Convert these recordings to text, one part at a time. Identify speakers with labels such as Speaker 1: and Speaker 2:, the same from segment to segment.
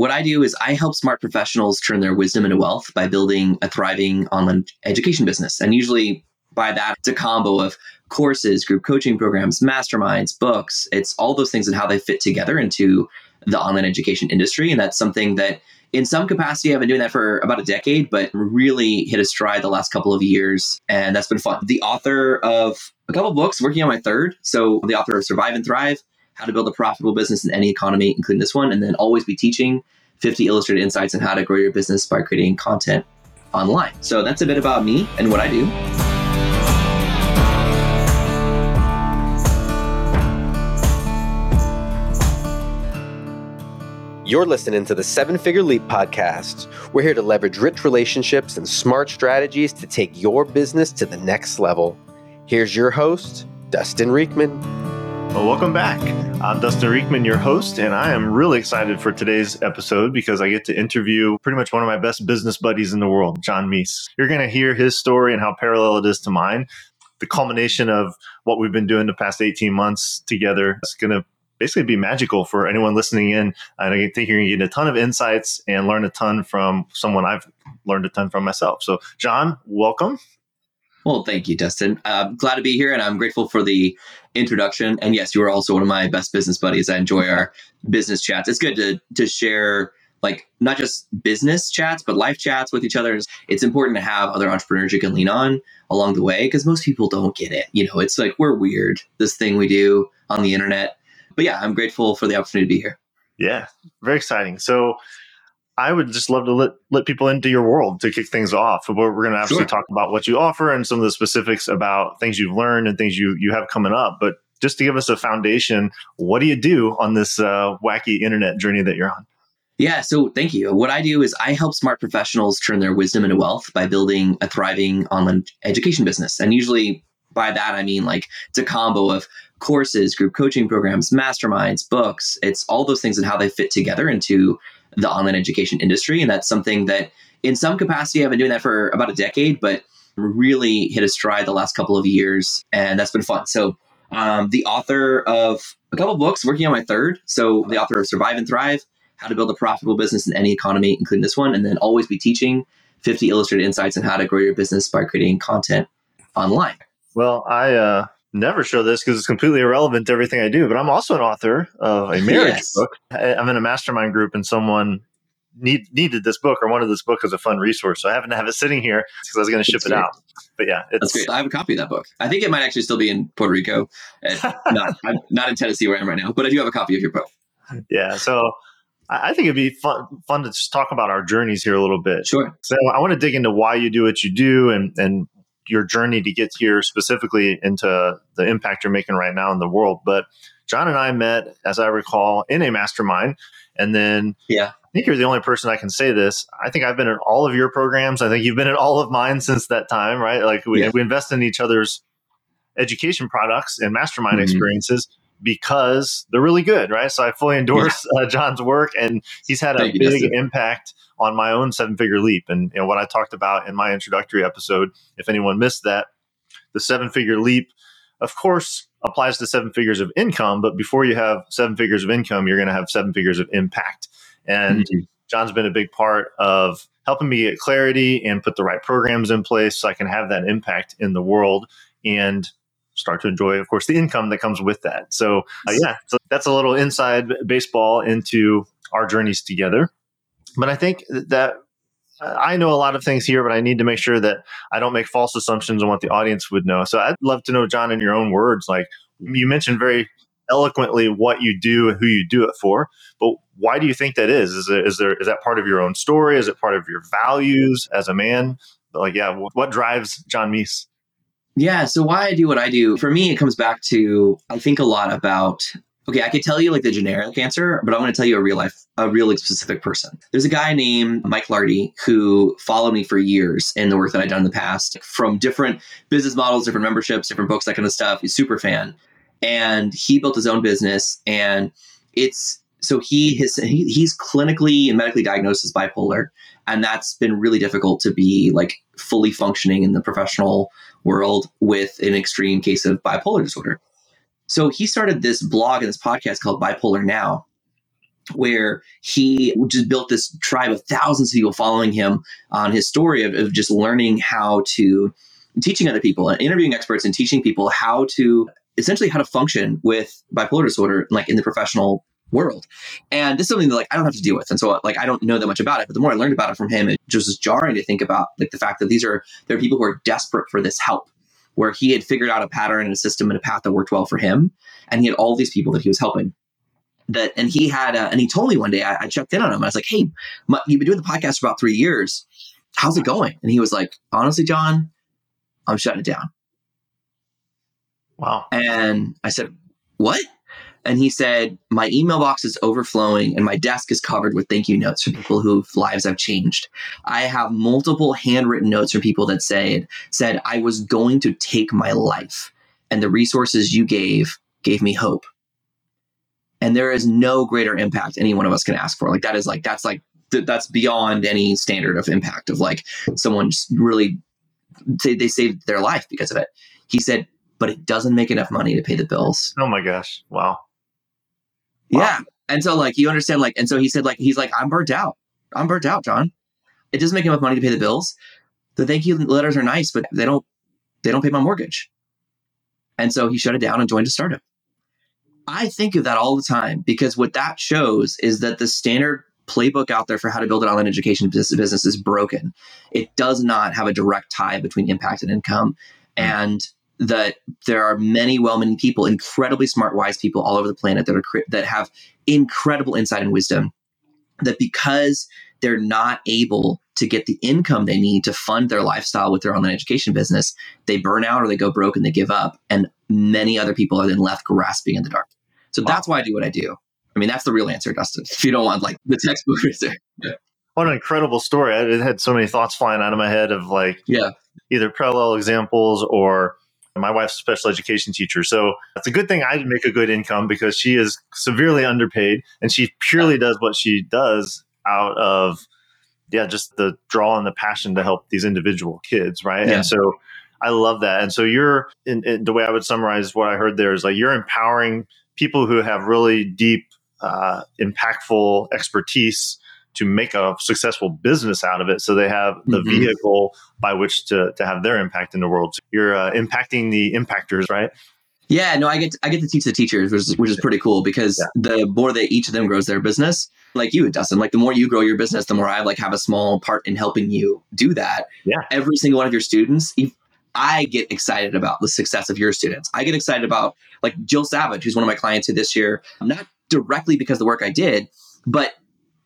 Speaker 1: What I do is I help smart professionals turn their wisdom into wealth by building a thriving online education business. And usually by that, it's a combo of courses, group coaching programs, masterminds, books. It's all those things and how they fit together into the online education industry. And that's something that in some capacity, I've been doing that for about a decade, but really hit a stride the last couple of years. And that's been fun. The author of a couple books, working on my third. So, the author of Survive and Thrive, How to Build a Profitable Business in Any Economy, including this one, and then Always Be Teaching 50 Illustrated Insights on How to Grow Your Business by Creating Content Online. So, that's a bit about me and what I do.
Speaker 2: You're listening to the Seven Figure Leap podcast. We're here to leverage rich relationships and smart strategies to take your business to the next level. Here's your host, Dustin Riechman.
Speaker 3: Well, welcome back. I'm Dustin Riechman, your host, and I am really excited for today's episode because I get to interview pretty much one of my best business buddies in the world, John Meese. You're going to hear his story and how parallel it is to mine. The culmination of what we've been doing the past 18 months together is going to basically be magical for anyone listening in. And I think you're going to get a ton of insights and learn a ton from someone I've learned a ton from myself. So, John, welcome.
Speaker 1: Well, thank you, Dustin. I'm glad to be here, and I'm grateful for the introduction. And yes, you are also one of my best business buddies. I enjoy our business chats. It's good to to share like not just business chats, but life chats with each other. It's important to have other entrepreneurs you can lean on along the way because most people don't get it. You know, it's like we're weird. This thing we do on the internet but yeah, I'm grateful for the opportunity to be here.
Speaker 3: Yeah, very exciting. So I would just love to let, let people into your world to kick things off. We're, we're going to actually sure. talk about what you offer and some of the specifics about things you've learned and things you, you have coming up. But just to give us a foundation, what do you do on this uh, wacky internet journey that you're on?
Speaker 1: Yeah, so thank you. What I do is I help smart professionals turn their wisdom into wealth by building a thriving online education business. And usually by that, I mean like it's a combo of courses, group coaching programs, masterminds, books. It's all those things and how they fit together into the online education industry. And that's something that in some capacity I've been doing that for about a decade, but really hit a stride the last couple of years. And that's been fun. So um, the author of a couple of books, working on my third. So the author of Survive and Thrive, How to Build a Profitable Business in Any Economy, including this one, and then Always Be Teaching 50 Illustrated Insights on How to Grow Your Business by Creating Content Online.
Speaker 3: Well, I uh, never show this because it's completely irrelevant to everything I do. But I'm also an author of a marriage yes. book. I'm in a mastermind group, and someone need, needed this book or wanted this book as a fun resource. So I happen to have it sitting here because I was going to ship That's it out. But yeah,
Speaker 1: it's That's great. I have a copy of that book. I think it might actually still be in Puerto Rico, not I'm not in Tennessee where I am right now. But I do have a copy of your book.
Speaker 3: Yeah, so I think it'd be fun fun to just talk about our journeys here a little bit.
Speaker 1: Sure.
Speaker 3: So I want to dig into why you do what you do and and your journey to get here specifically into the impact you're making right now in the world. But John and I met, as I recall, in a mastermind. And then
Speaker 1: yeah.
Speaker 3: I think you're the only person I can say this. I think I've been in all of your programs. I think you've been in all of mine since that time, right? Like we, yeah. we invest in each other's education products and mastermind mm-hmm. experiences because they're really good, right? So I fully endorse yeah. uh, John's work, and he's had Thank a big impact on my own seven figure leap. And you know what I talked about in my introductory episode. If anyone missed that, the seven figure leap, of course, applies to seven figures of income. But before you have seven figures of income, you're going to have seven figures of impact. And mm-hmm. John's been a big part of helping me get clarity and put the right programs in place so I can have that impact in the world and start to enjoy, of course, the income that comes with that. So, uh, yeah, so that's a little inside baseball into our journeys together. But I think that I know a lot of things here, but I need to make sure that I don't make false assumptions on what the audience would know. So I'd love to know, John, in your own words, like you mentioned very eloquently what you do and who you do it for, but why do you think that is? Is, there, is there is that part of your own story? Is it part of your values as a man? Like, yeah, what drives John Meese?
Speaker 1: Yeah, so why I do what I do, for me, it comes back to I think a lot about Okay, I could tell you like the generic answer, but I want to tell you a real life, a really specific person. There's a guy named Mike Lardy who followed me for years in the work that I've done in the past from different business models, different memberships, different books, that kind of stuff. He's super fan. And he built his own business and it's so he his he, he's clinically and medically diagnosed as bipolar and that's been really difficult to be like fully functioning in the professional world with an extreme case of bipolar disorder so he started this blog and this podcast called Bipolar Now. where he just built this tribe of thousands of people following him on his story of, of just learning how to teaching other people and interviewing experts and teaching people how to essentially how to function with bipolar disorder like in the professional world. And this is something that like i don't have to deal with. And so like i don't know that much about it but the more i learned about it from him it just was jarring to think about like the fact that these are there are people who are desperate for this help where he had figured out a pattern and a system and a path that worked well for him and he had all these people that he was helping. That and he had uh, and he told me one day I, I, checked in on him. I was like hey my, you've been doing the podcast for about three years. How's it going? And he was like honestly john i'm shutting it down.
Speaker 3: Wow.
Speaker 1: And i said what and he said my email box is overflowing and my desk is covered with thank you notes from people whose lives i've changed. I have multiple handwritten notes from people that said said i was going to take my life and the resources you gave gave me hope. And there is no greater impact any one of us can ask for. Like that is like that's like th- that's beyond any standard of impact of like someone really say they saved their life because of it. He said but it doesn't make enough money to pay the bills.
Speaker 3: Oh my gosh. Wow, wow.
Speaker 1: yeah and so like you understand like and so he said like he's like i'm burnt out i'm burnt out john it doesn't make enough money to pay the bills the thank you letters are nice but they don't they don't pay my mortgage and so he shut it down and joined a startup I think of that all the time because what that shows is that the standard playbook out there for how to build an online education business is broken. It does not have a direct tie between impact and income. And that there are many well-meaning people, incredibly smart, wise people all over the planet that are that have incredible insight and wisdom. That because they're not able to get the income they need to fund their lifestyle with their online education business, they burn out or they go broke and they give up. And many other people are then left grasping in the dark. So wow. that's why I do what I do. I mean, that's the real answer, Dustin. If you don't want like the textbook answer. Yeah.
Speaker 3: What an incredible story. I had so many thoughts flying out of my head of like
Speaker 1: yeah.
Speaker 3: either parallel examples or my wife's a special education teacher. So it's a good thing I make a good income because she is severely underpaid and she purely does what she does out of yeah, just the draw and the passion to help these individual kids, right? Yeah. And so I love that. And so you're in, in, the way I would summarize what I heard there is like you're empowering people who have really deep, uh, impactful expertise to make a successful business out of it. So they have the mm-hmm. vehicle by which to, to have their impact in the world. So you're uh, impacting the impactors, right?
Speaker 1: Yeah, no, I get to, I get to teach the teachers, which is, which is pretty cool because yeah. the more that each of them grows their business, like you, Dustin, like the more you grow your business, the more I like have a small part in helping you do that.
Speaker 3: Yeah.
Speaker 1: Every single one of your students, I get excited about the success of your students. I get excited about like Jill Savage, who's one of my clients who this year, not directly because the work I did, but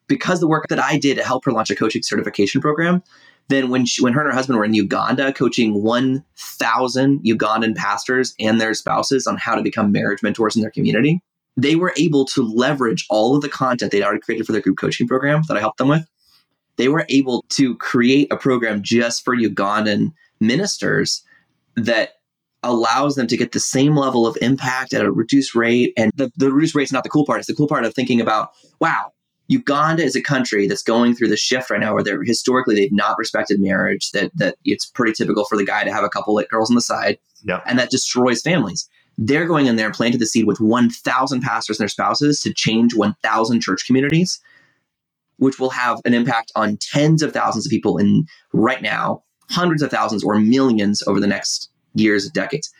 Speaker 1: because the work that I did to help her launch a coaching certification program. Then when she, when her and her husband were in Uganda coaching 1,000 Ugandan pastors and their spouses on how to become marriage mentors in their community, they were able to leverage all of the content they'd already created for their group coaching program that I helped them with. They were able to create a program just for Ugandan ministers that allows them to get the same level of impact at a reduced rate. And the, the reduced rate is not the cool part. It's the cool part of thinking about, wow, Uganda is a country that's going through the shift right now where they're historically they've not respected marriage, that that it's pretty typical for the guy to have a couple of girls on the side.
Speaker 3: Yeah.
Speaker 1: And that destroys families. They're going in there and planted the seed with 1,000 pastors and their spouses to change 1,000 church communities, which will have an impact on tens of thousands of people in right now hundreds of thousands or millions over the next years, decades.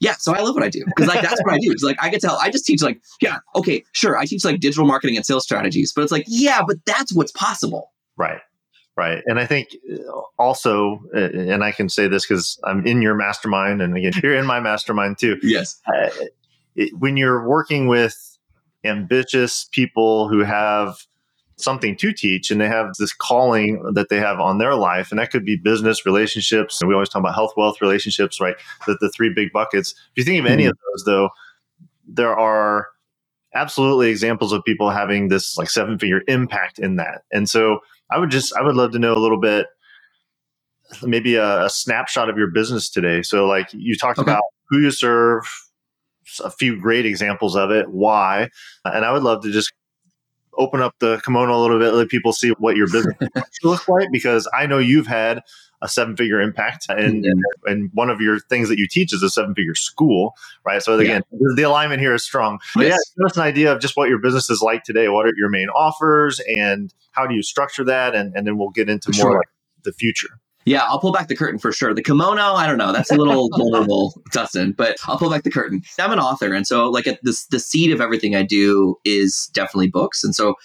Speaker 1: Yeah, so I love what I do because like that's what I do. It's like I get to I just teach like yeah, okay, sure, I teach like digital marketing and sales strategies, but it's like yeah, but that's what's possible.
Speaker 3: Right. Right. And I think uh, also, uh, and I can say this because I'm in your mastermind, and again, you're in my mastermind too.
Speaker 1: Yes. Uh,
Speaker 3: it, when you're working with ambitious people who have something to teach and they have this calling that they have on their life and that could be business relationships and we always talk about health wealth relationships right the, the three big buckets if you think of any mm-hmm. of those though there are absolutely examples of people having this like seven figure impact in that and so i would just i would love to know a little bit maybe a, a snapshot of your business today so like you talked okay. about who you serve a few great examples of it why and i would love to just open up the kimono a little bit, let people see what your business looks like? Because I know you've had a seven figure impact. And, mm-hmm. and one of your things that you teach is a seven figure school, right? So again, yeah. the alignment here is strong. But yes. yeah, give us an idea of just what your business is like today. What are your main offers and how do you structure that? And, and then we'll get into more like the future.
Speaker 1: Yeah, I'll pull back the curtain for sure. The kimono, I don't know, that's a little vulnerable, Dustin, but I'll pull back the curtain. I'm an author, and so like this, the seed of everything I do is definitely books. And so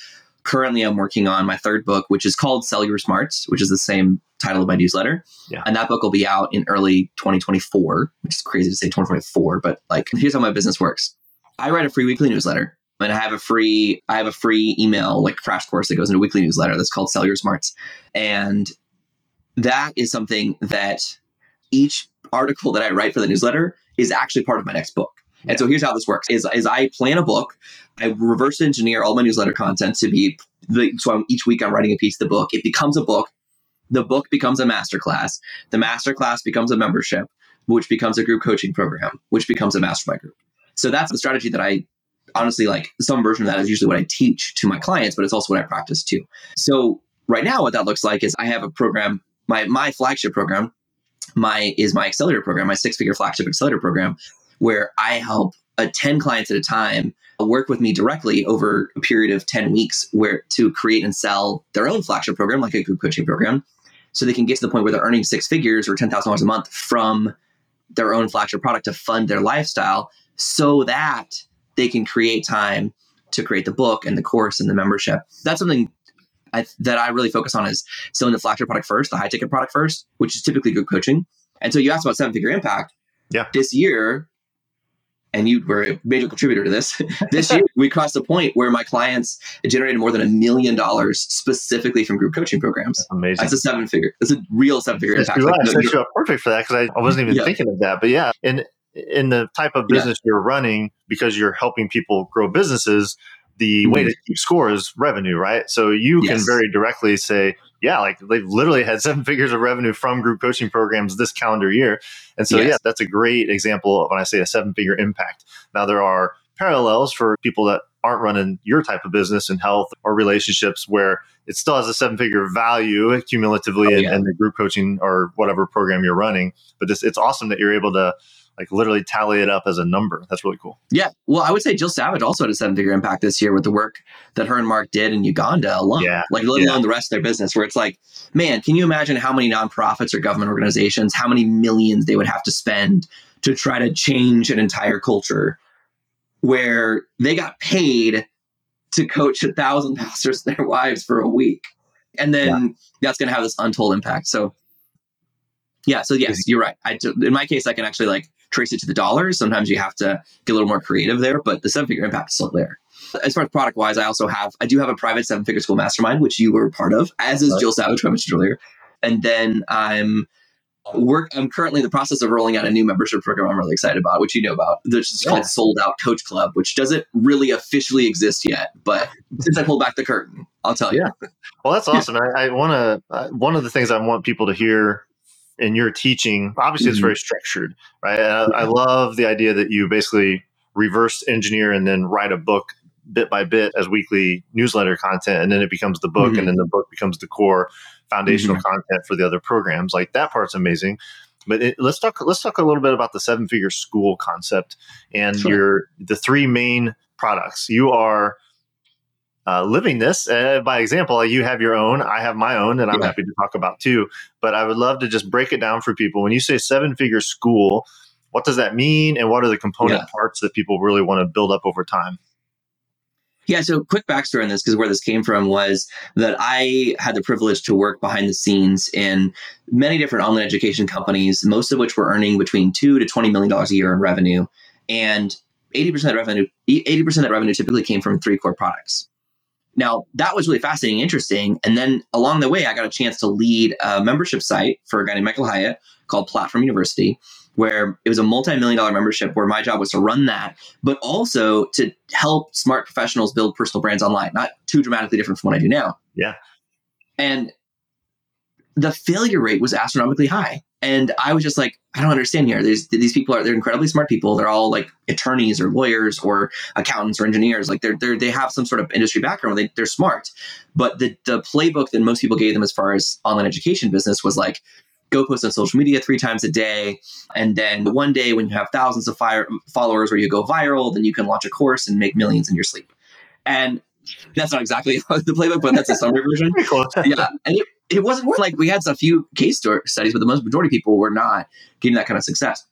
Speaker 1: currently I'm working on my third book, which is called Sell Your Smarts, which is the same title of my newsletter. Yeah. And that book will be out in early 2024, which is crazy to say 2024, but like here's how my business works. I write a free weekly newsletter and I have a free I have a free email like crash course that goes into a weekly newsletter that's called Sell Your Smarts. And that is something that each article that I write for the newsletter is actually part of my next book. Yeah. And so here's how this works: is is I plan a book, I reverse engineer all my newsletter content to be the, so I'm, each week I'm writing a piece of the book. It becomes a book. The book becomes a masterclass. The masterclass becomes a membership, which becomes a group coaching program, which becomes a mastermind group. So that's the strategy that I honestly like. Some version of that is usually what I teach to my clients, but it's also what I practice too. So right now, what that looks like is I have a program. My my flagship program, my is my accelerator program, my six figure flagship accelerator program, where I help uh, 10 clients at a time work with me directly over a period of 10 weeks where to create and sell their own flagship program like a group coaching program so they can get to the point where they're earning six figures or $10,000 a month from their own flagship product to fund their lifestyle so that they can create time to create the book and the course and the membership. That's something I, that I really focus on is selling the flagship product first, the high ticket product first, which is typically group coaching. And so you asked about seven figure impact.
Speaker 3: Yeah.
Speaker 1: This year, and you were a major contributor to this. this year, we crossed a point where my clients generated more than a million dollars specifically from group coaching programs.
Speaker 3: That's amazing.
Speaker 1: That's a seven figure. That's a real seven figure impact.
Speaker 3: Right. Like, no, you perfect for that because I, I wasn't even yeah. thinking of that. But yeah, in in the type of business yeah. you're running, because you're helping people grow businesses, the mm-hmm. way to keep score is revenue, right? So you yes. can very directly say, yeah, like they've literally had seven figures of revenue from group coaching programs this calendar year. And so, yes. yeah, that's a great example of when I say a seven figure impact. Now, there are parallels for people that aren't running your type of business in health or relationships where it still has a seven figure value cumulatively oh, yeah. in, in, the group coaching or whatever program you're running. But this, it's awesome that you're able to like literally tally it up as a number. That's really cool.
Speaker 1: Yeah. Well, I would say Jill Savage also had a seven figure impact this year with the work that her and Mark did in Uganda alone.
Speaker 3: Yeah.
Speaker 1: Like let alone the rest of their business, where it's like, man, can you imagine how many nonprofits or government organizations, how many millions they would have to spend to try to change an entire culture where they got paid to coach a thousand pastors and their wives for a week. And then yeah. that's going to have this untold impact. So yeah, so yes, you're right. I, in my case, I can actually like trace it to the dollars. Sometimes you have to get a little more creative there, but the seven figure impact is still there. As far as product wise, I also have I do have a private seven figure school mastermind, which you were part of, as is Jill Savage, who I mentioned earlier. And then I'm work I'm currently in the process of rolling out a new membership program I'm really excited about, which you know about. This is yeah. called Sold Out Coach Club, which doesn't really officially exist yet, but since I pulled back the curtain, I'll tell you.
Speaker 3: Yeah. Well, that's awesome. I, I want to. Uh, one of the things I want people to hear in your teaching, obviously mm-hmm. it's very structured, right? I, I love the idea that you basically reverse engineer and then write a book bit by bit as weekly newsletter content, and then it becomes the book, mm-hmm. and then the book becomes the core foundational mm-hmm. content for the other programs. Like that part's amazing. But it, let's talk. Let's talk a little bit about the seven figure school concept and sure. your the three main products. You are uh, living this uh, by example. You have your own, I have my own, and I'm yeah. happy to talk about too. But I would love to just break it down for people. When you say seven figure school, what does that mean, and what are the component yeah. parts that people really want to build up over time?
Speaker 1: Yeah, so quick backstory on this, because where this came from was that I had the privilege to work behind the scenes in many different online education companies, most of which were earning between two to twenty million dollars a year in revenue, and eighty percent of revenue, eighty percent of revenue typically came from three core products. Now, that was really fascinating, interesting. And then along the way, I got a chance to lead a membership site for a guy named Michael Hyatt called Platform University, where it was a multi million dollar membership where my job was to run that, but also to help smart professionals build personal brands online. Not too dramatically different from what I do now.
Speaker 3: Yeah.
Speaker 1: And the failure rate was astronomically high. And I was just like, I don't understand here. There's, these people are they're incredibly smart people. They're all like attorneys or lawyers or accountants or engineers. Like they're, they're they have some sort of industry background. They, they're smart. But the the playbook that most people gave them as far as online education business was like, go post on social media three times a day. And then one day when you have thousands of fire, followers where you go viral, then you can launch a course and make millions in your sleep. And that's not exactly the playbook, but that's a summary version. yeah. And it, it wasn't like we had a few case studies, but the most majority of people were not getting that kind of success.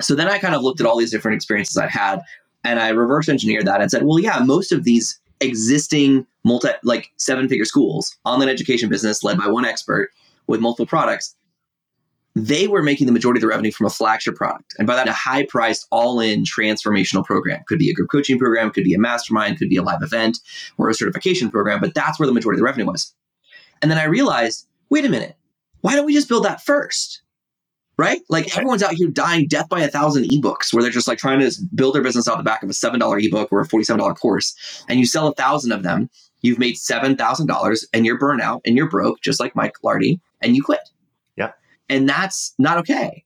Speaker 1: So then I kind of looked at all these different experiences I had and I reverse engineered that and said, well, yeah, most of these existing multi like seven figure schools, online education business led by one expert with multiple products, they were making the majority of the revenue from a flagship product. And by that, a high priced, all in transformational program. Could be a group coaching program, could be a mastermind, could be a live event or a certification program, but that's where the majority of the revenue was. And then I realized, wait a minute, why don't we just build that first? Right? Like everyone's out here dying death by a thousand ebooks where they're just like trying to build their business off the back of a $7 ebook or a $47 course. And you sell a thousand of them, you've made $7,000 and you're burnout and you're broke, just like Mike Lardy, and you quit. Yeah. And that's not okay.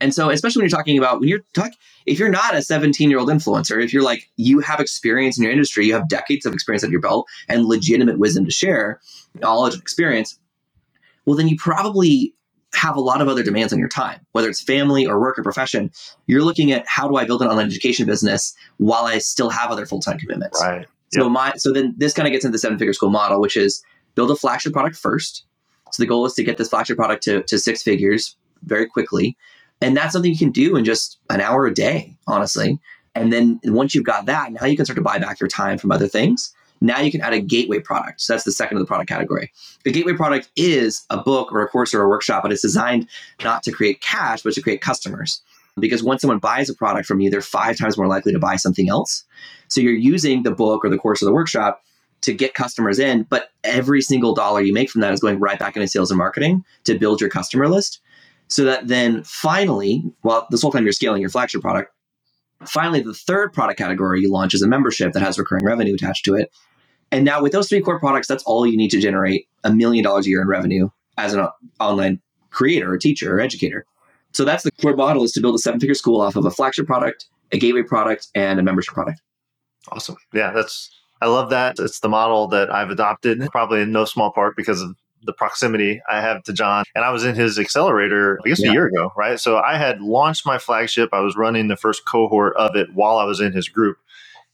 Speaker 1: And so, especially when you're talking about when you're talking, if you're not a 17 year old influencer, if you're like, you have experience in your industry, you have decades of experience at your belt and legitimate wisdom to share, knowledge and experience, well, then you probably have a lot of other demands on your time, whether it's family or work or profession. You're looking at how do I build an online education business while I still have other full time commitments.
Speaker 3: Right.
Speaker 1: So yep. my so then this kind of gets into the seven figure school model, which is build a flagship product first so the goal is to get this flagship product to, to six figures very quickly. And that's something you can do in just an hour a day, honestly. And then once you've got that, now you can start to buy back your time from other things. Now you can add a gateway product. So that's the second of the product category. The gateway product is a book or a course or a workshop, but it's designed not to create cash, but to create customers. Because once someone buys a product from you, they're five times more likely to buy something else. So you're using the book or the course or the workshop to get customers in, but every single dollar you make from that is going right back into sales and marketing to build your customer list. So that then finally, well, this whole time you're scaling your flagship product, finally, the third product category you launch is a membership that has recurring revenue attached to it. And now with those three core products, that's all you need to generate a million dollars a year in revenue as an online creator or teacher or educator. So that's the core model is to build a seven figure school off of a flagship product, a gateway product, and a membership product.
Speaker 3: Awesome. Yeah, that's I love that. It's the model that I've adopted, probably in no small part because of the proximity I have to John. And I was in his accelerator, I guess yeah. a year ago, right? So I had launched my flagship. I was running the first cohort of it while I was in his group.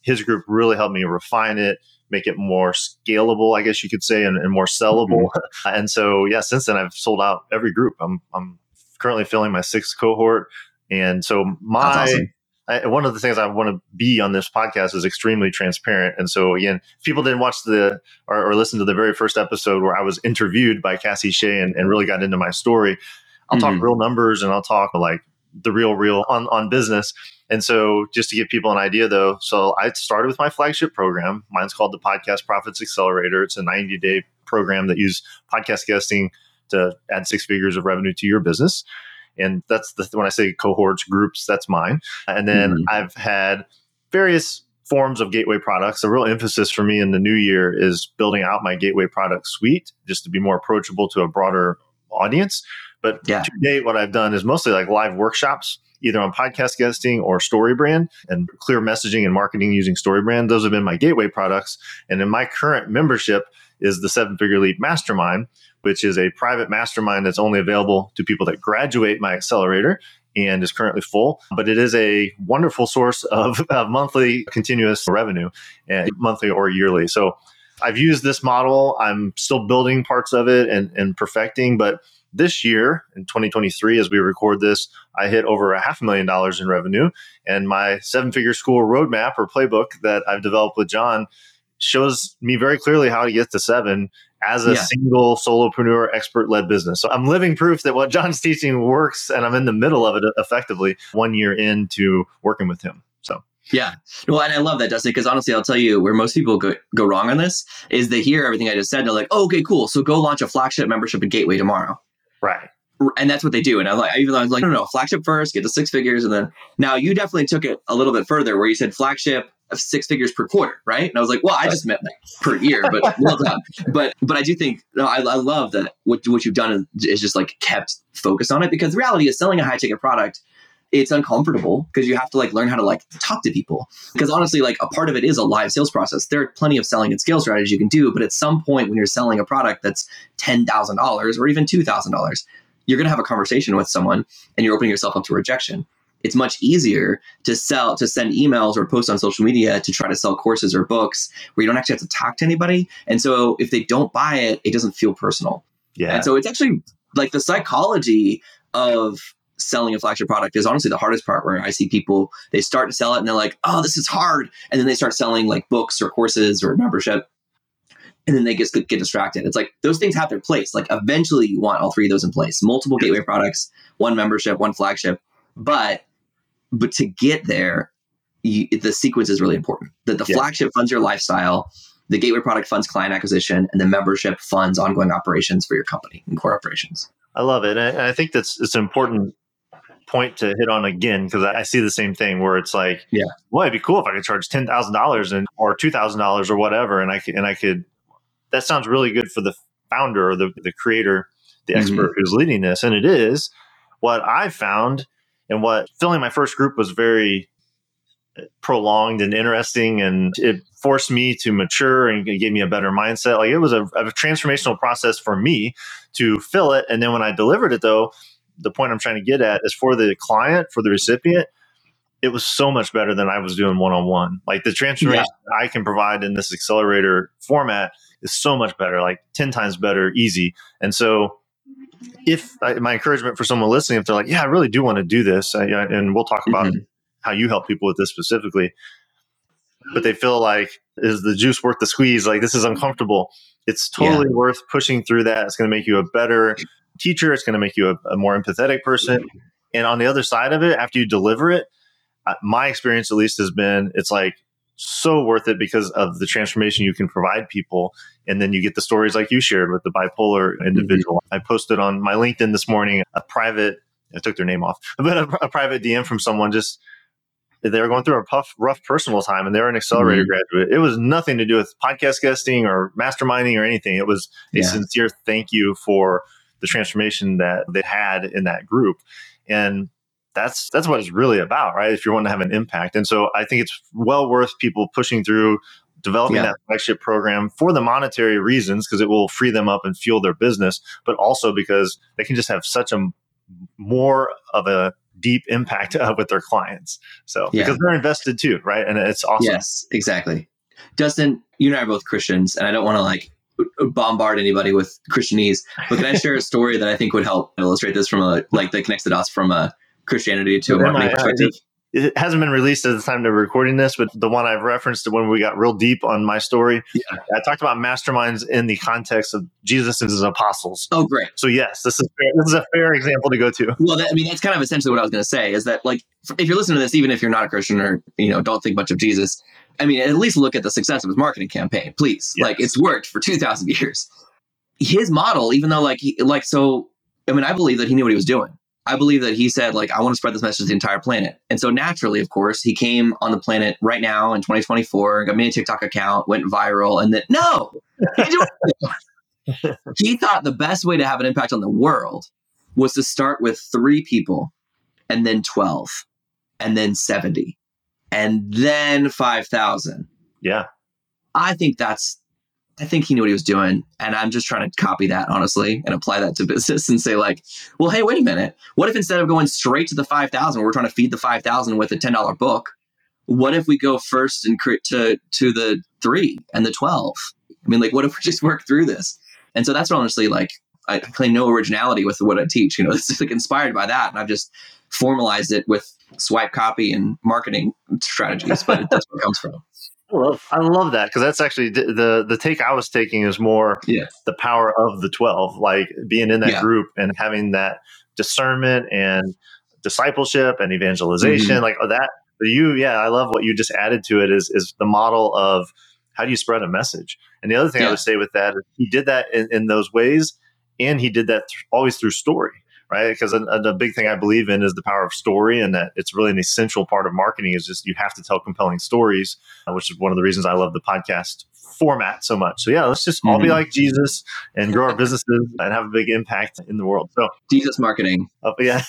Speaker 3: His group really helped me refine it, make it more scalable, I guess you could say, and, and more sellable. Mm-hmm. and so, yeah, since then I've sold out every group. I'm, I'm currently filling my sixth cohort. And so my awesome. I, one of the things I want to be on this podcast is extremely transparent. And so again, if people didn't watch the or, or, listen to the very first episode where I was interviewed by Cassie Shea and, and really got into my story, I'll mm-hmm. talk real numbers and I'll talk like the real, real on, on business. And so just to give people an idea though, so I started with my flagship program. Mine's called the Podcast Profits Accelerator. It's a 90 day program that uses podcast guesting to add six figures of revenue to your business and that's the when I say cohorts groups, that's mine. And then mm-hmm. I've had various forms of gateway products. A real emphasis for me in the new year is building out my gateway product suite just to be more approachable to a broader audience. But yeah. to date, what I've done is mostly like live workshops, either on podcast guesting or StoryBrand and clear messaging and marketing using StoryBrand. Those have been my gateway products. And in my current membership is the Seven Figure Leap Mastermind, which is a private mastermind that's only available to people that graduate my accelerator and is currently full. But it is a wonderful source of, of monthly continuous revenue, uh, monthly or yearly. So I've used this model. I'm still building parts of it and, and perfecting, but this year in 2023 as we record this i hit over a half a million dollars in revenue and my seven figure school roadmap or playbook that i've developed with john shows me very clearly how to get to seven as a yeah. single solopreneur expert led business. So I'm living proof that what John's teaching works and I'm in the middle of it effectively one year into working with him. So
Speaker 1: yeah. Well, and I love that, Dustin, because honestly, I'll tell you where most people go, go wrong on this is they hear everything I just said and they're like, oh, okay, cool. So go launch a flagship membership at Gateway tomorrow.
Speaker 3: Right.
Speaker 1: And that's what they do. And I like, even though I was like, no, no, flagship first, get the six figures. And then now you definitely took it a little bit further where you said flagship, six figures per quarter, right? And I was like, well, I just meant like per year, but well done. But but I do think no, I, I love that what what you've done is, is just like kept focused on it because the reality is selling a high ticket product it's uncomfortable because you have to like learn how to like talk to people. Because honestly like a part of it is a live sales process. There are plenty of selling and scale strategies you can do but at some point when you're selling a product that's $10000 or even $2000 you're going to have a conversation with someone and you're opening yourself up to rejection. It's much easier to sell to send emails or post on social media to try to sell courses or books where you don't actually have to talk to anybody and so if they don't buy it it doesn't feel personal.
Speaker 3: Yeah.
Speaker 1: and so it's actually like the psychology of selling a flagship product is honestly the hardest part where I see people they start to sell it and they're like, oh, this is hard. And then they start selling like books or courses or membership. And then they just get distracted. It's like those things have their place. Like eventually you want all three of those in place. Multiple gateway products, one membership, one flagship. But but to get there, you, the sequence is really important. That the
Speaker 3: Yeah.
Speaker 1: flagship funds your lifestyle, the gateway product funds client acquisition, and the membership funds ongoing operations for your company and core operations.
Speaker 3: I love it. And I, I think that's it's important point to hit on again because I, I see the same thing where it's like,
Speaker 1: Yeah.
Speaker 3: well, it'd be cool if I could charge ten thousand dollars and or two thousand dollars or whatever, and I could and I could. That sounds really good for the founder or the the creator, the
Speaker 1: Mhm.
Speaker 3: expert who's leading this, and it is. What I found and what filling my first group was very prolonged and interesting and it forced me to mature and it gave me a better mindset like it was a, a transformational process for me to fill it. And then when I delivered it, though, the point I'm trying to get at is for the client, for the recipient, it was so much better than I was doing one on one. Like the transformation I can provide in this accelerator format is so much better, like 10 times better, easy. And so, if I, my encouragement for someone listening, if they're like, yeah, I really do want to do this, I, I- and we'll talk about mm-hmm. how you help people with this specifically, but they feel like, is the juice worth the squeeze? Like, this is uncomfortable it's totally worth pushing through that. It's going to make you a better teacher. It's going to make you a, a more empathetic person. And on the other side of it, after you deliver it, uh, my experience at least has been it's like so worth it because of the transformation you can provide people. And then you get the stories like you shared with the bipolar individual. I posted on my LinkedIn this morning a private, I took their name off, but a, a private DM from someone just they were going through a tough, rough personal time, and they were an accelerator
Speaker 1: Mhm.
Speaker 3: graduate. It was nothing to do with podcast guesting or masterminding or anything. It was a
Speaker 1: Yeah.
Speaker 3: sincere thank you for the transformation that they had in that group, and that's that's what it's really about, right? If you want to have an impact, and so I think it's well worth people pushing through. Developing
Speaker 1: Yeah.
Speaker 3: that flagship program for the monetary reasons, because it will free them up and fuel their business, but also because they can just have such a more of a deep impact uh, with their clients. So
Speaker 1: Yeah.
Speaker 3: because they're invested too, right? And it's awesome.
Speaker 1: Yes, exactly. Dustin, you and I are both Christians, and I don't want to like bombard anybody with Christianese, but can I share a story that I think would help illustrate this from a like that connects the dots from a Christianity to a
Speaker 3: Am
Speaker 1: marketing perspective?
Speaker 3: It hasn't been released at the time of recording this, but the one I've referenced when we got real deep on my story,
Speaker 1: Yeah.
Speaker 3: I talked about masterminds in the context of Jesus and his apostles.
Speaker 1: Oh, great.
Speaker 3: So yes, this is fair, this is a fair example to go to.
Speaker 1: Well, that, I mean, that's kind of essentially what I was going to say is that, like, if you're listening to this, even if you're not a Christian or, you know, don't think much of Jesus, I mean, at least look at the success of his marketing campaign, please.
Speaker 3: Yes.
Speaker 1: Like, it's worked for 2,000 years. His model, even though, like, he, like, so, I mean, I believe that he knew what he was doing. I believe that he said, like, I want to spread this message to the entire planet. And so naturally, of course, he came on the planet right now in 2024, got me a TikTok account, went viral, and then, no, he, he thought the best way to have an impact on the world was to start with three people and then 12 and then 70 and then 5000
Speaker 3: Yeah.
Speaker 1: i think that's i think he knew what he was doing and i'm just trying to copy that honestly and apply that to business and say like well hey wait a minute what if instead of going straight to the 5000 we're trying to feed the 5000 with a $10 book what if we go first and cre- to to the 3 and the 12 i mean like what if we just work through this and so that's honestly like I claim no originality with what I teach. You know, it's like inspired by that, and I've just formalized it with swipe copy and marketing strategies. But that's where it comes from.
Speaker 3: I love, I love that because that's actually the, the take I was taking is more
Speaker 1: Yeah.
Speaker 3: the power of the twelve, like being in that
Speaker 1: Yeah.
Speaker 3: group and having that discernment and discipleship and evangelization,
Speaker 1: Mm-hmm.
Speaker 3: like oh, that. You, yeah, I love what you just added to it. Is is the model of how do you spread a message? And the other thing I would say with that is he did that in, in those ways, and he did that th- always through story. Right? Because the big thing I believe in is the power of story, and that it's really an essential part of marketing. Is just you have to tell compelling stories, uh, which is one of the reasons I love the podcast format so much. So yeah, let's just all be mm-hmm. like Jesus and grow our businesses and have a big impact in the world. So
Speaker 1: Jesus marketing.
Speaker 3: Uh, yeah.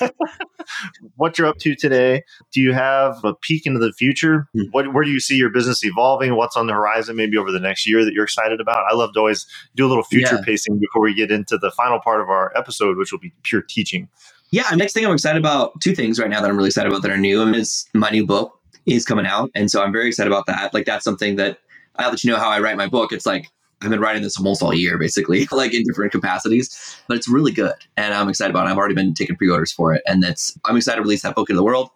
Speaker 3: what you're up to today? Do you have a peek into the future? Mm-hmm. What where do you see your business evolving? What's on the horizon maybe over the next year that you're excited about? I love to always do a little future yeah. pacing before we get into the final part of our episode, which will be pure teaching.
Speaker 1: Yeah, next thing I'm excited about, two things right now that I'm really excited about that are new is my new book is coming out. And so I'm very excited about that. Like that's something that I'll let you know how I write my book. It's like I've been writing this almost all year, basically, like in different capacities. But it's really good, and I'm excited about it. I've already been taking pre-orders for it, and that's I'm excited to release that book into the world.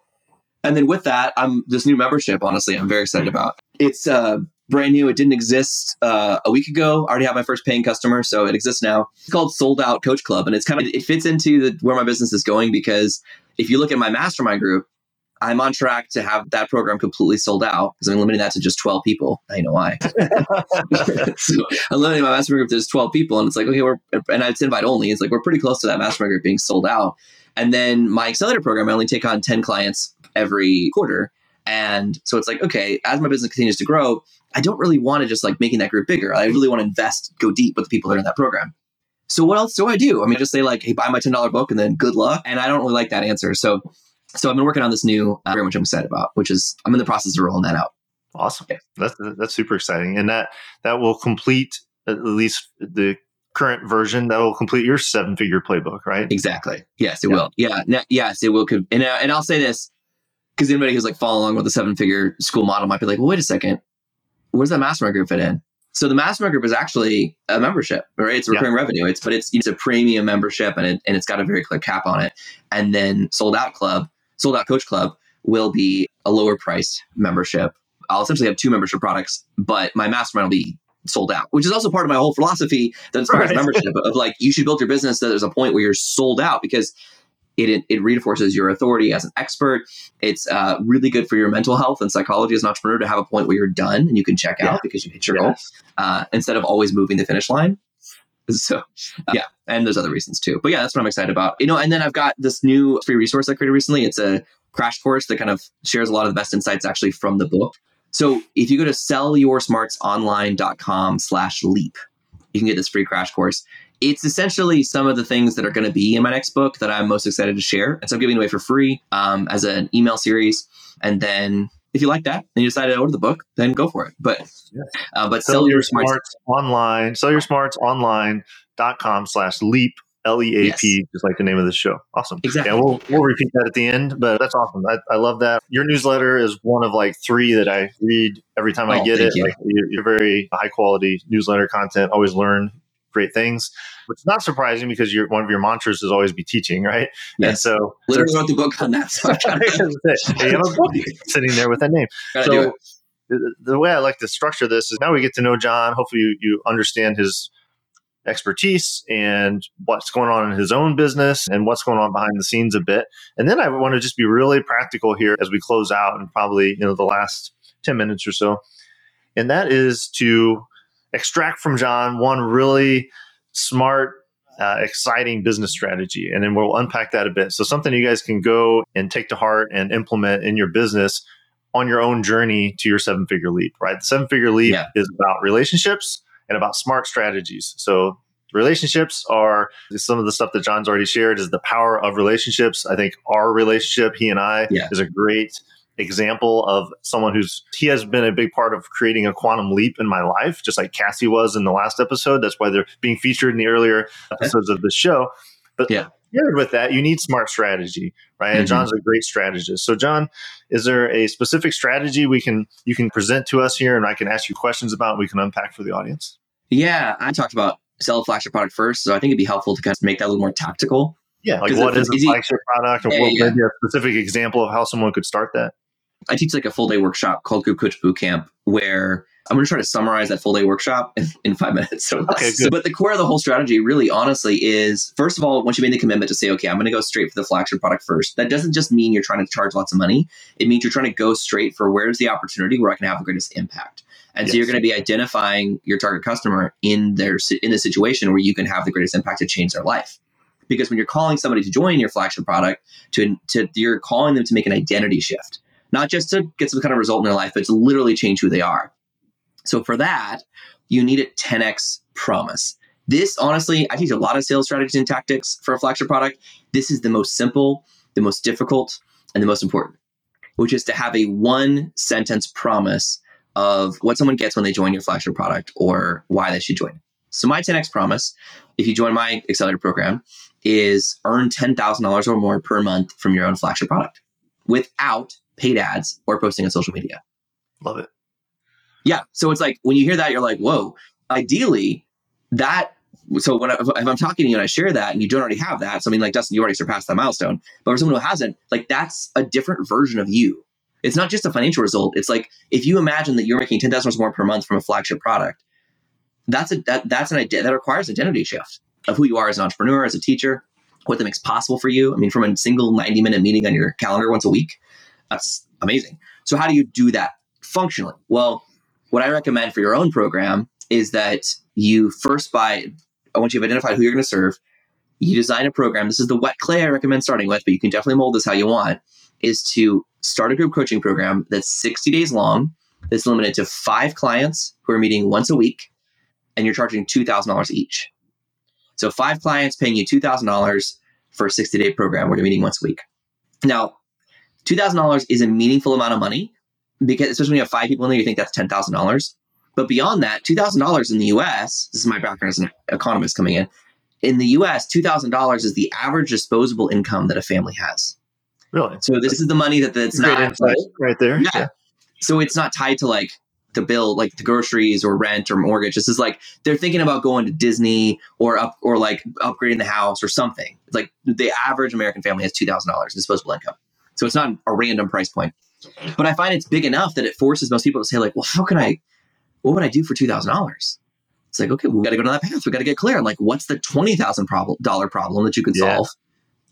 Speaker 1: And then with that, I'm this new membership. Honestly, I'm very excited about. It's uh, brand new. It didn't exist uh, a week ago. I already have my first paying customer, so it exists now. It's called Sold Out Coach Club, and it's kind of it fits into the, where my business is going because if you look at my mastermind group, I'm on track to have that program completely sold out because I'm limiting that to just 12 people. I know why. so I'm limiting my mastermind group to just 12 people. And it's like, okay, we're, and it's invite only. It's like, we're pretty close to that mastermind group being sold out. And then my accelerator program, I only take on 10 clients every quarter. And so it's like, okay, as my business continues to grow, I don't really want to just like making that group bigger. I really want to invest, go deep with the people that are in that program. So what else do I do? I mean, just say like, hey, buy my $10 book and then good luck. And I don't really like that answer. So so I've been working on this new, uh, very much I'm excited about, which is I'm in the process of rolling that out.
Speaker 3: Awesome. That's that's super exciting, and that that will complete at least the current version. That will complete your seven figure playbook, right?
Speaker 1: Exactly. Yes, it yeah. will. Yeah. Ne- yes, it will. And uh, and I'll say this because anybody who's like following along with the seven figure school model might be like, well, wait a second, where's that mastermind group fit in? So the mastermind group is actually a membership, right? It's recurring yeah. revenue. It's but it's it's a premium membership and it and it's got a very clear cap on it. And then sold out club Sold Out Coach Club will be a lower price membership. I'll essentially have two membership products, but my mastermind will be sold out, which is also part of my whole philosophy that inspires right. membership of like you should build your business that there's a point where you're sold out because it, it, reinforces your authority as an expert. It's uh, really good for your mental health and psychology as an entrepreneur to have a point where you're done and you can check yeah. out because you hit your goal uh, instead of always moving the finish line. So yeah, and there's other reasons too. But yeah, that's what I'm excited about. You know, and then I've got this new free resource I created recently. It's a crash course that kind of shares a lot of the best insights actually from the book. So if you go to sellyoursmartsonline.com slash leap, you can get this free crash course. It's essentially some of the things that are going to be in my next book that I'm most excited to share. And so I'm giving away for free um, as an email series. And then if you like that and you decide to order the book, then go for it. But uh, but
Speaker 3: sell, sell your smarts, smarts online, sell your smarts online.com slash leap L E A P, just like the name of the show. Awesome.
Speaker 1: Exactly.
Speaker 3: Yeah, we'll, we'll repeat that at the end, but that's awesome. I, I love that. Your newsletter is one of like three that I read every time oh, I get it. You. Like, you're, you're very high quality newsletter content, always learn great things, which is not surprising because your one of your mantras is always be teaching, right?
Speaker 1: Yes. And so literally wrote the book on that. So
Speaker 3: you have a book sitting there with that name. so the, the way I like to structure this is now we get to know John. Hopefully you, you understand his expertise and what's going on in his own business and what's going on behind the scenes a bit. And then I want to just be really practical here as we close out and probably, you know, the last 10 minutes or so. And that is to extract from John one really smart, uh, exciting business strategy. And then we'll unpack that a bit. So, something you guys can go and take to heart and implement in your business on your own journey to your seven figure leap, right? The seven figure leap yeah. is about relationships and about smart strategies. So, relationships are some of the stuff that John's already shared is the power of relationships. I think our relationship, he and I, yeah. is a great example of someone who's he has been a big part of creating a quantum leap in my life, just like Cassie was in the last episode. That's why they're being featured in the earlier episodes of the show. But yeah. Paired with that, you need smart strategy, right? Mm-hmm. And John's a great strategist. So, John, is there a specific strategy we can you can present to us here, and I can ask you questions about? we can unpack for the audience.
Speaker 1: Yeah, I talked about sell a flagship product first, so I think it'd be helpful to kind of make that a little more tactical.
Speaker 3: Yeah, like what is a flagship product, or yeah, what, yeah. maybe a specific example of how someone could start that.
Speaker 1: I teach like a full day workshop called Group Coach Bootcamp where I'm going to try to summarize that full day workshop in, in five minutes. So, okay, so, but the core of the whole strategy really honestly is first of all, once you made the commitment to say, okay, I'm going to go straight for the flagship product first, that doesn't just mean you're trying to charge lots of money. It means you're trying to go straight for where's the opportunity where I can have the greatest impact. And yes. so you're going to be identifying your target customer in their in the situation where you can have the greatest impact to change their life. because when you're calling somebody to join your flagship product, to, to you're calling them to make an identity shift, not just to get some kind of result in their life, but to literally change who they are. So for that, you need a 10x promise. This honestly, I teach a lot of sales strategies and tactics for a flagship product. This is the most simple, the most difficult, and the most important, which is to have a one sentence promise of what someone gets when they join your flagship product or why they should join. So my 10x promise, if you join my accelerator program, is earn $10,000 or more per month from your own flagship product without paid ads or posting on social media.
Speaker 3: Love it.
Speaker 1: Yeah. So it's like when you hear that, you're like, whoa, ideally, that. So when I, if I'm talking to you and I share that and you don't already have that, so I mean, like Dustin, you already surpassed that milestone. But for someone who hasn't, like that's a different version of you. It's not just a financial result. It's like if you imagine that you're making ten thousand dollars more per month from a flagship product, that's a that, that's an idea that requires identity shift of who you are as an entrepreneur, as a teacher, what that makes possible for you. I mean, from a single 90 minute meeting on your calendar once a week, that's amazing. So how do you do that functionally? Well, what I recommend for your own program is that you first buy, once you've identified who you're going to serve, you design a program. This is the wet clay I recommend starting with, but you can definitely mold this how you want, is to start a group coaching program that's 60 days long, that's limited to five clients who are meeting once a week, and you're charging $2,000 each. So five clients paying you $2,000 for a 60 day program where you're meeting once a week. Now, $2,000 is a meaningful amount of money because especially when you have five people in there, you think that's ten thousand dollars. But beyond that, two thousand dollars in the U.S. This is my background as an economist coming in. In the U.S., two thousand dollars is the average disposable income that a family has.
Speaker 3: Really?
Speaker 1: So this is the money that that's not
Speaker 3: like, right there.
Speaker 1: Yeah. yeah. So it's not tied to like the bill, like the groceries or rent or mortgage. This is like they're thinking about going to Disney or up or like upgrading the house or something. It's like the average American family has two thousand dollars disposable income. So it's not a random price point. But I find it's big enough that it forces most people to say, like, well, how can I, what would I do for $2,000? It's like, okay, we got to go down that path. We got to get clear. I'm like, what's the $20,000 problem, dollar problem that you can yeah. solve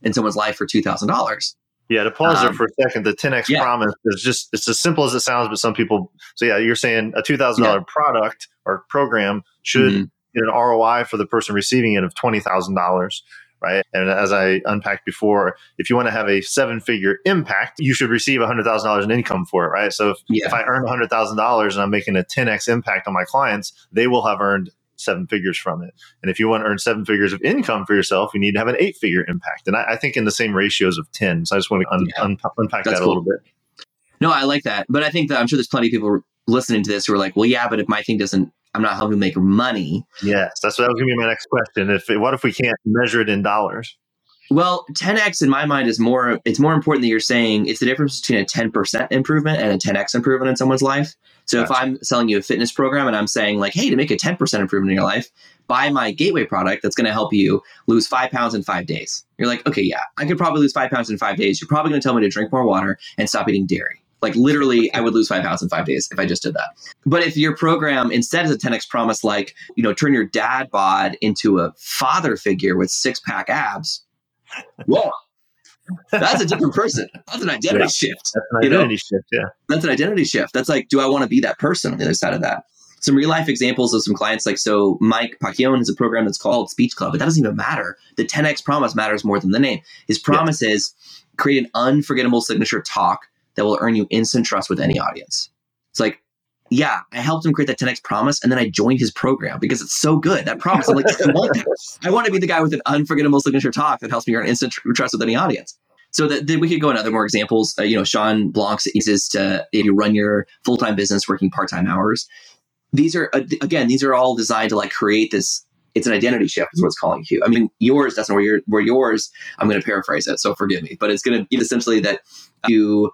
Speaker 1: in someone's life for $2,000?
Speaker 3: Yeah, to pause um, there for a second, the 10x yeah. promise is just, it's as simple as it sounds, but some people, so yeah, you're saying a $2,000 yeah. product or program should mm-hmm. get an ROI for the person receiving it of $20,000 right? And as I unpacked before, if you want to have a seven figure impact, you should receive $100,000 in income for it, right? So if, yeah. if I earn $100,000 and I'm making a 10x impact on my clients, they will have earned seven figures from it. And if you want to earn seven figures of income for yourself, you need to have an eight figure impact. And I, I think in the same ratios of 10. So I just want to un, yeah. un, unpack That's that cool. a little bit.
Speaker 1: No, I like that. But I think that I'm sure there's plenty of people listening to this who are like, well, yeah, but if my thing doesn't I'm not helping make money.
Speaker 3: Yes, that's what that was going to be my next question. If what if we can't measure it in dollars?
Speaker 1: Well, 10x in my mind is more. It's more important that you're saying it's the difference between a 10% improvement and a 10x improvement in someone's life. So gotcha. if I'm selling you a fitness program and I'm saying like, hey, to make a 10% improvement in your life, buy my gateway product that's going to help you lose five pounds in five days. You're like, okay, yeah, I could probably lose five pounds in five days. You're probably going to tell me to drink more water and stop eating dairy. Like literally, I would lose five pounds in five days if I just did that. But if your program instead is a 10x promise, like you know, turn your dad bod into a father figure with six pack abs, whoa, that's a different person. That's an identity yeah, shift.
Speaker 3: That's an identity you know? shift. Yeah,
Speaker 1: that's an identity shift. That's like, do I want to be that person on the other side of that? Some real life examples of some clients, like so, Mike Pacquiao has a program that's called Speech Club, but that doesn't even matter. The 10x promise matters more than the name. His promise yeah. is create an unforgettable signature talk that will earn you instant trust with any audience. It's like, yeah, I helped him create that 10x promise, and then I joined his program because it's so good. That promise, I'm like, I want that. I want to be the guy with an unforgettable signature talk that helps me earn instant trust with any audience. So that then we could go into other more examples. Uh, you know, Shawn Blanc's uses to if you run your full time business working part time hours. These are uh, again, these are all designed to like create this. It's an identity shift, is what it's calling you. I mean, yours not where where yours. I'm going to paraphrase it, so forgive me, but it's going to be essentially that you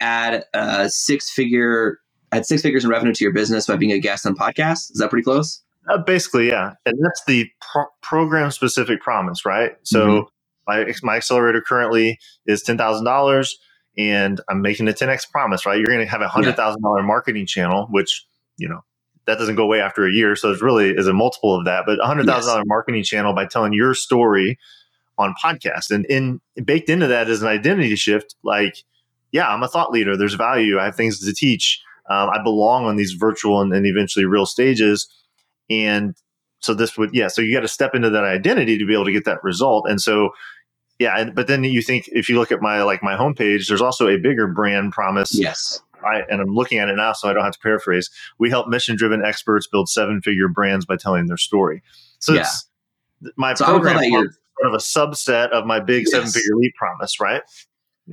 Speaker 1: add a six figure add six figures in revenue to your business by being a guest on podcasts. Is that pretty close?
Speaker 3: Uh, basically, yeah. And that's the pro- program specific promise, right? So mm-hmm. my my accelerator currently is ten thousand dollars, and I'm making a ten x promise, right? You're going to have a hundred thousand dollar marketing channel, which you know that doesn't go away after a year, so it's really is a multiple of that. But a hundred thousand dollar marketing channel by telling your story on podcast, and in baked into that is an identity shift, like yeah, I'm a thought leader. There's value. I have things to teach. Um, I belong on these virtual and, and eventually real stages. And so this would yeah so you got to step into that identity to be able to get that result and so yeah and, but then you think if you look at my like my homepage there's also a bigger brand promise
Speaker 1: yes
Speaker 3: I, and I'm looking at it now, so I don't have to paraphrase. We help mission-driven experts build seven-figure brands by telling their story. So
Speaker 1: Yeah.
Speaker 3: my
Speaker 1: So I would call
Speaker 3: program is sort of a subset of my big
Speaker 1: Yes.
Speaker 3: seven-figure lead promise, right?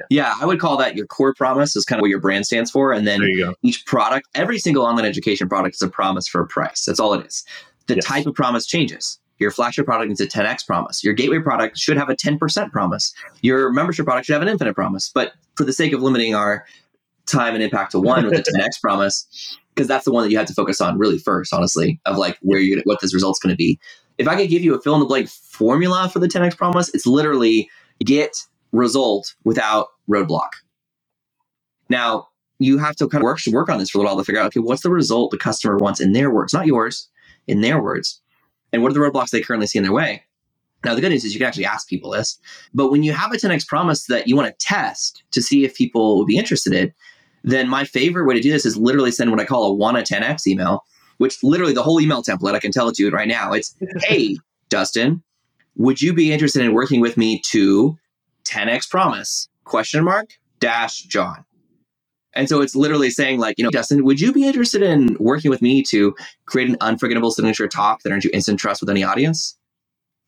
Speaker 1: Yeah i would call that your core promise is kind of what your brand stands for and then
Speaker 3: There you go.
Speaker 1: each product, every single online education product is a promise for a price. That's all it is. The
Speaker 3: Yes.
Speaker 1: type of promise changes. Your flagship product needs a 10x promise. Your gateway product should have a 10% promise. Your membership product should have an infinite promise. But for the sake of limiting our time and impact to one with the 10x promise, because that's the one that you have to focus on really first, honestly, of like where you what this result's going to be. If I could give you a fill in the blank formula for the 10x promise, it's literally get result without roadblock. Now, you have to kind of work to work on this for a little while to figure out okay what's the result the customer wants in their words? Not yours in their words. And what are the roadblocks they currently see in their way? Now the good news is you can actually ask people this. But when you have a 10x promise that you want to test to see if people will be interested in then my favorite way to do this is literally send what i call a 1 a 10x email which literally the whole email template i can tell it to you right now. It's hey dustin would you be interested in working with me to 10x promise question mark dash john and so it's literally saying, like, you know, Dustin, would you be interested in working with me to create an unforgettable signature talk that earns you instant trust with any audience?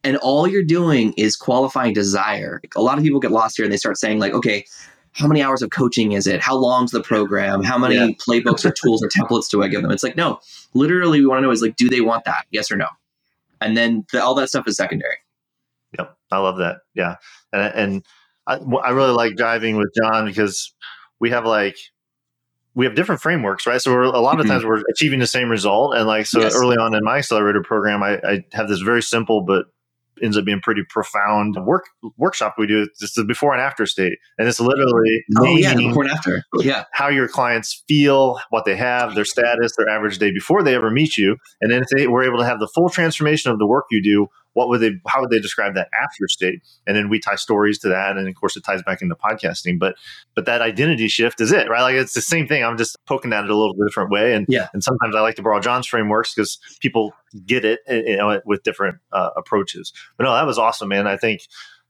Speaker 1: And all you're doing is qualifying desire. A lot of people get lost here and they start saying, like, okay, how many hours of coaching is it? How long's the program? How many
Speaker 3: Yeah.
Speaker 1: playbooks or tools or templates do I give them? It's like, no, literally, we want to know is like, do they want that? Yes or no? And then the, all that stuff is secondary.
Speaker 3: Yep, I love that. Yeah, and, and I, I really like diving with John because we have like we have different frameworks, right? So we're, a lot of
Speaker 1: Mhm.
Speaker 3: times we're achieving the same result, and like so
Speaker 1: Yes.
Speaker 3: early on in my accelerator program, I, I have this very simple but ends up being pretty profound work workshop we do. It's the before and after state, and it's literally
Speaker 1: Oh, yeah, the before and after. Yeah.
Speaker 3: how your clients feel, what they have, their status, their average day before they ever meet you, and then if they were able to have the full transformation of the work you do, what would they? How would they describe that after state? And then we tie stories to that, and of course it ties back into podcasting. But but that identity shift is it, right? Like it's the same thing. I'm just poking at it a little different way, and
Speaker 1: Yeah.
Speaker 3: And sometimes I like to borrow John's frameworks because people get it, eh, you know, with different uh, approaches. But no, that was awesome, man. I think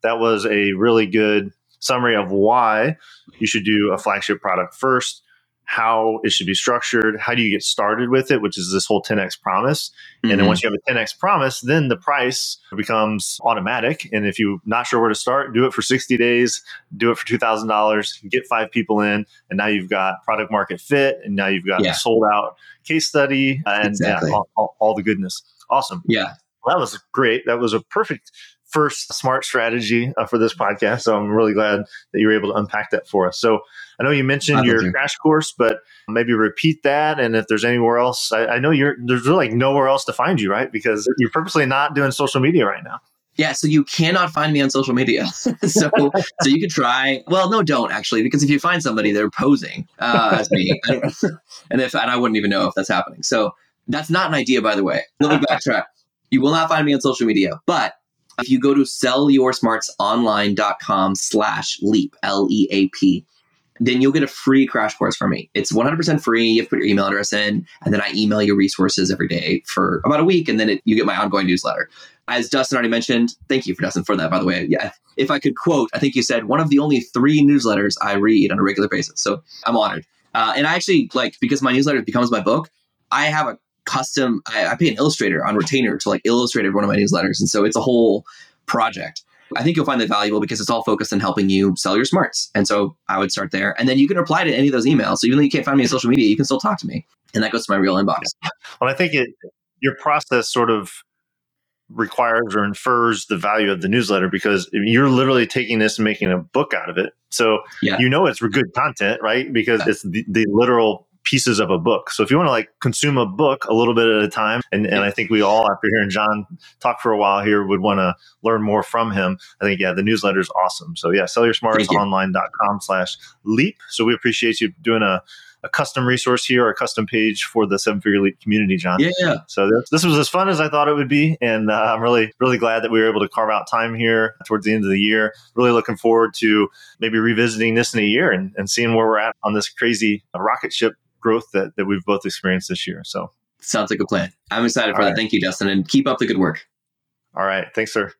Speaker 3: that was a really good summary of why you should do a flagship product first, how it should be structured, how do you get started with it, which is this whole 10x promise. And then
Speaker 1: Mhm.
Speaker 3: once you have a 10x promise, then the price becomes automatic. And if you're not sure where to start, do it for 60 days, do it for $2,000, get five people in, and now you've got product market fit, and now you've got
Speaker 1: Yeah.
Speaker 3: a sold out case study, and
Speaker 1: Exactly.
Speaker 3: yeah, all, all, all the goodness. Awesome.
Speaker 1: yeah.
Speaker 3: Well, that was great. That was a perfect first smart strategy uh, for this podcast. So I'm really glad that you were able to unpack that for us. So I know you mentioned your
Speaker 1: pleasure.
Speaker 3: crash course, but maybe repeat that. And if there's anywhere else, I, I know you're there's really like nowhere else to find you, right? Because you're purposely not doing social media right now.
Speaker 1: Yeah, so you cannot find me on social media. so so you could try. Well, no, don't actually, because if you find somebody, they're posing uh, as me, and if and I wouldn't even know if that's happening. So that's not an idea, by the way. Let me backtrack. You will not find me on social media, but if you go to sellyoursmartsonline.com slash leap L E A P, then you'll get a free crash course from me. It's 100% free. You have to put your email address in, and then I email you resources every day for about a week, and then it, you get my ongoing newsletter as Dustin already mentioned, thank you for Dustin for that, by the way. Yeah, if I could quote, I think you said one of the only three newsletters I read on a regular basis. So I'm honored. Uh, and I actually like because my newsletter becomes my book. I have a custom. I, I pay an illustrator on retainer to like illustrate every one of my newsletters, and so it's a whole project. I think you'll find that valuable because it's all focused on helping you sell your smarts. And so I would start there, and then you can reply to any of those emails. So even though you can't find me on social media, you can still talk to me, and that goes to my real inbox.
Speaker 3: Well, I think it your process sort of requires or infers the value of the newsletter because you're literally taking this and making a book out of it. So
Speaker 1: Yeah.
Speaker 3: you know it's good content, right? Because it's the, the literal pieces of a book. So if you want to like consume a book a little bit at a time, and, and I think we all, after hearing John talk for a while here, would want to learn more from him. I think, yeah, the newsletter is awesome. So yeah, sellyoursmartsonline.com slash leap. So we appreciate you doing a, a custom resource here or a custom page for the seven figure leap community, John.
Speaker 1: Yeah, yeah.
Speaker 3: So this, this was as fun as I thought it would be, and uh, I'm really, really glad that we were able to carve out time here towards the end of the year. Really looking forward to maybe revisiting this in a year and, and seeing where we're at on this crazy rocket ship growth that, that we've both experienced this year. So
Speaker 1: Sounds like a plan. I'm excited for All that. Right. Thank you, Justin, and keep up the good work.
Speaker 3: All right. Thanks, sir.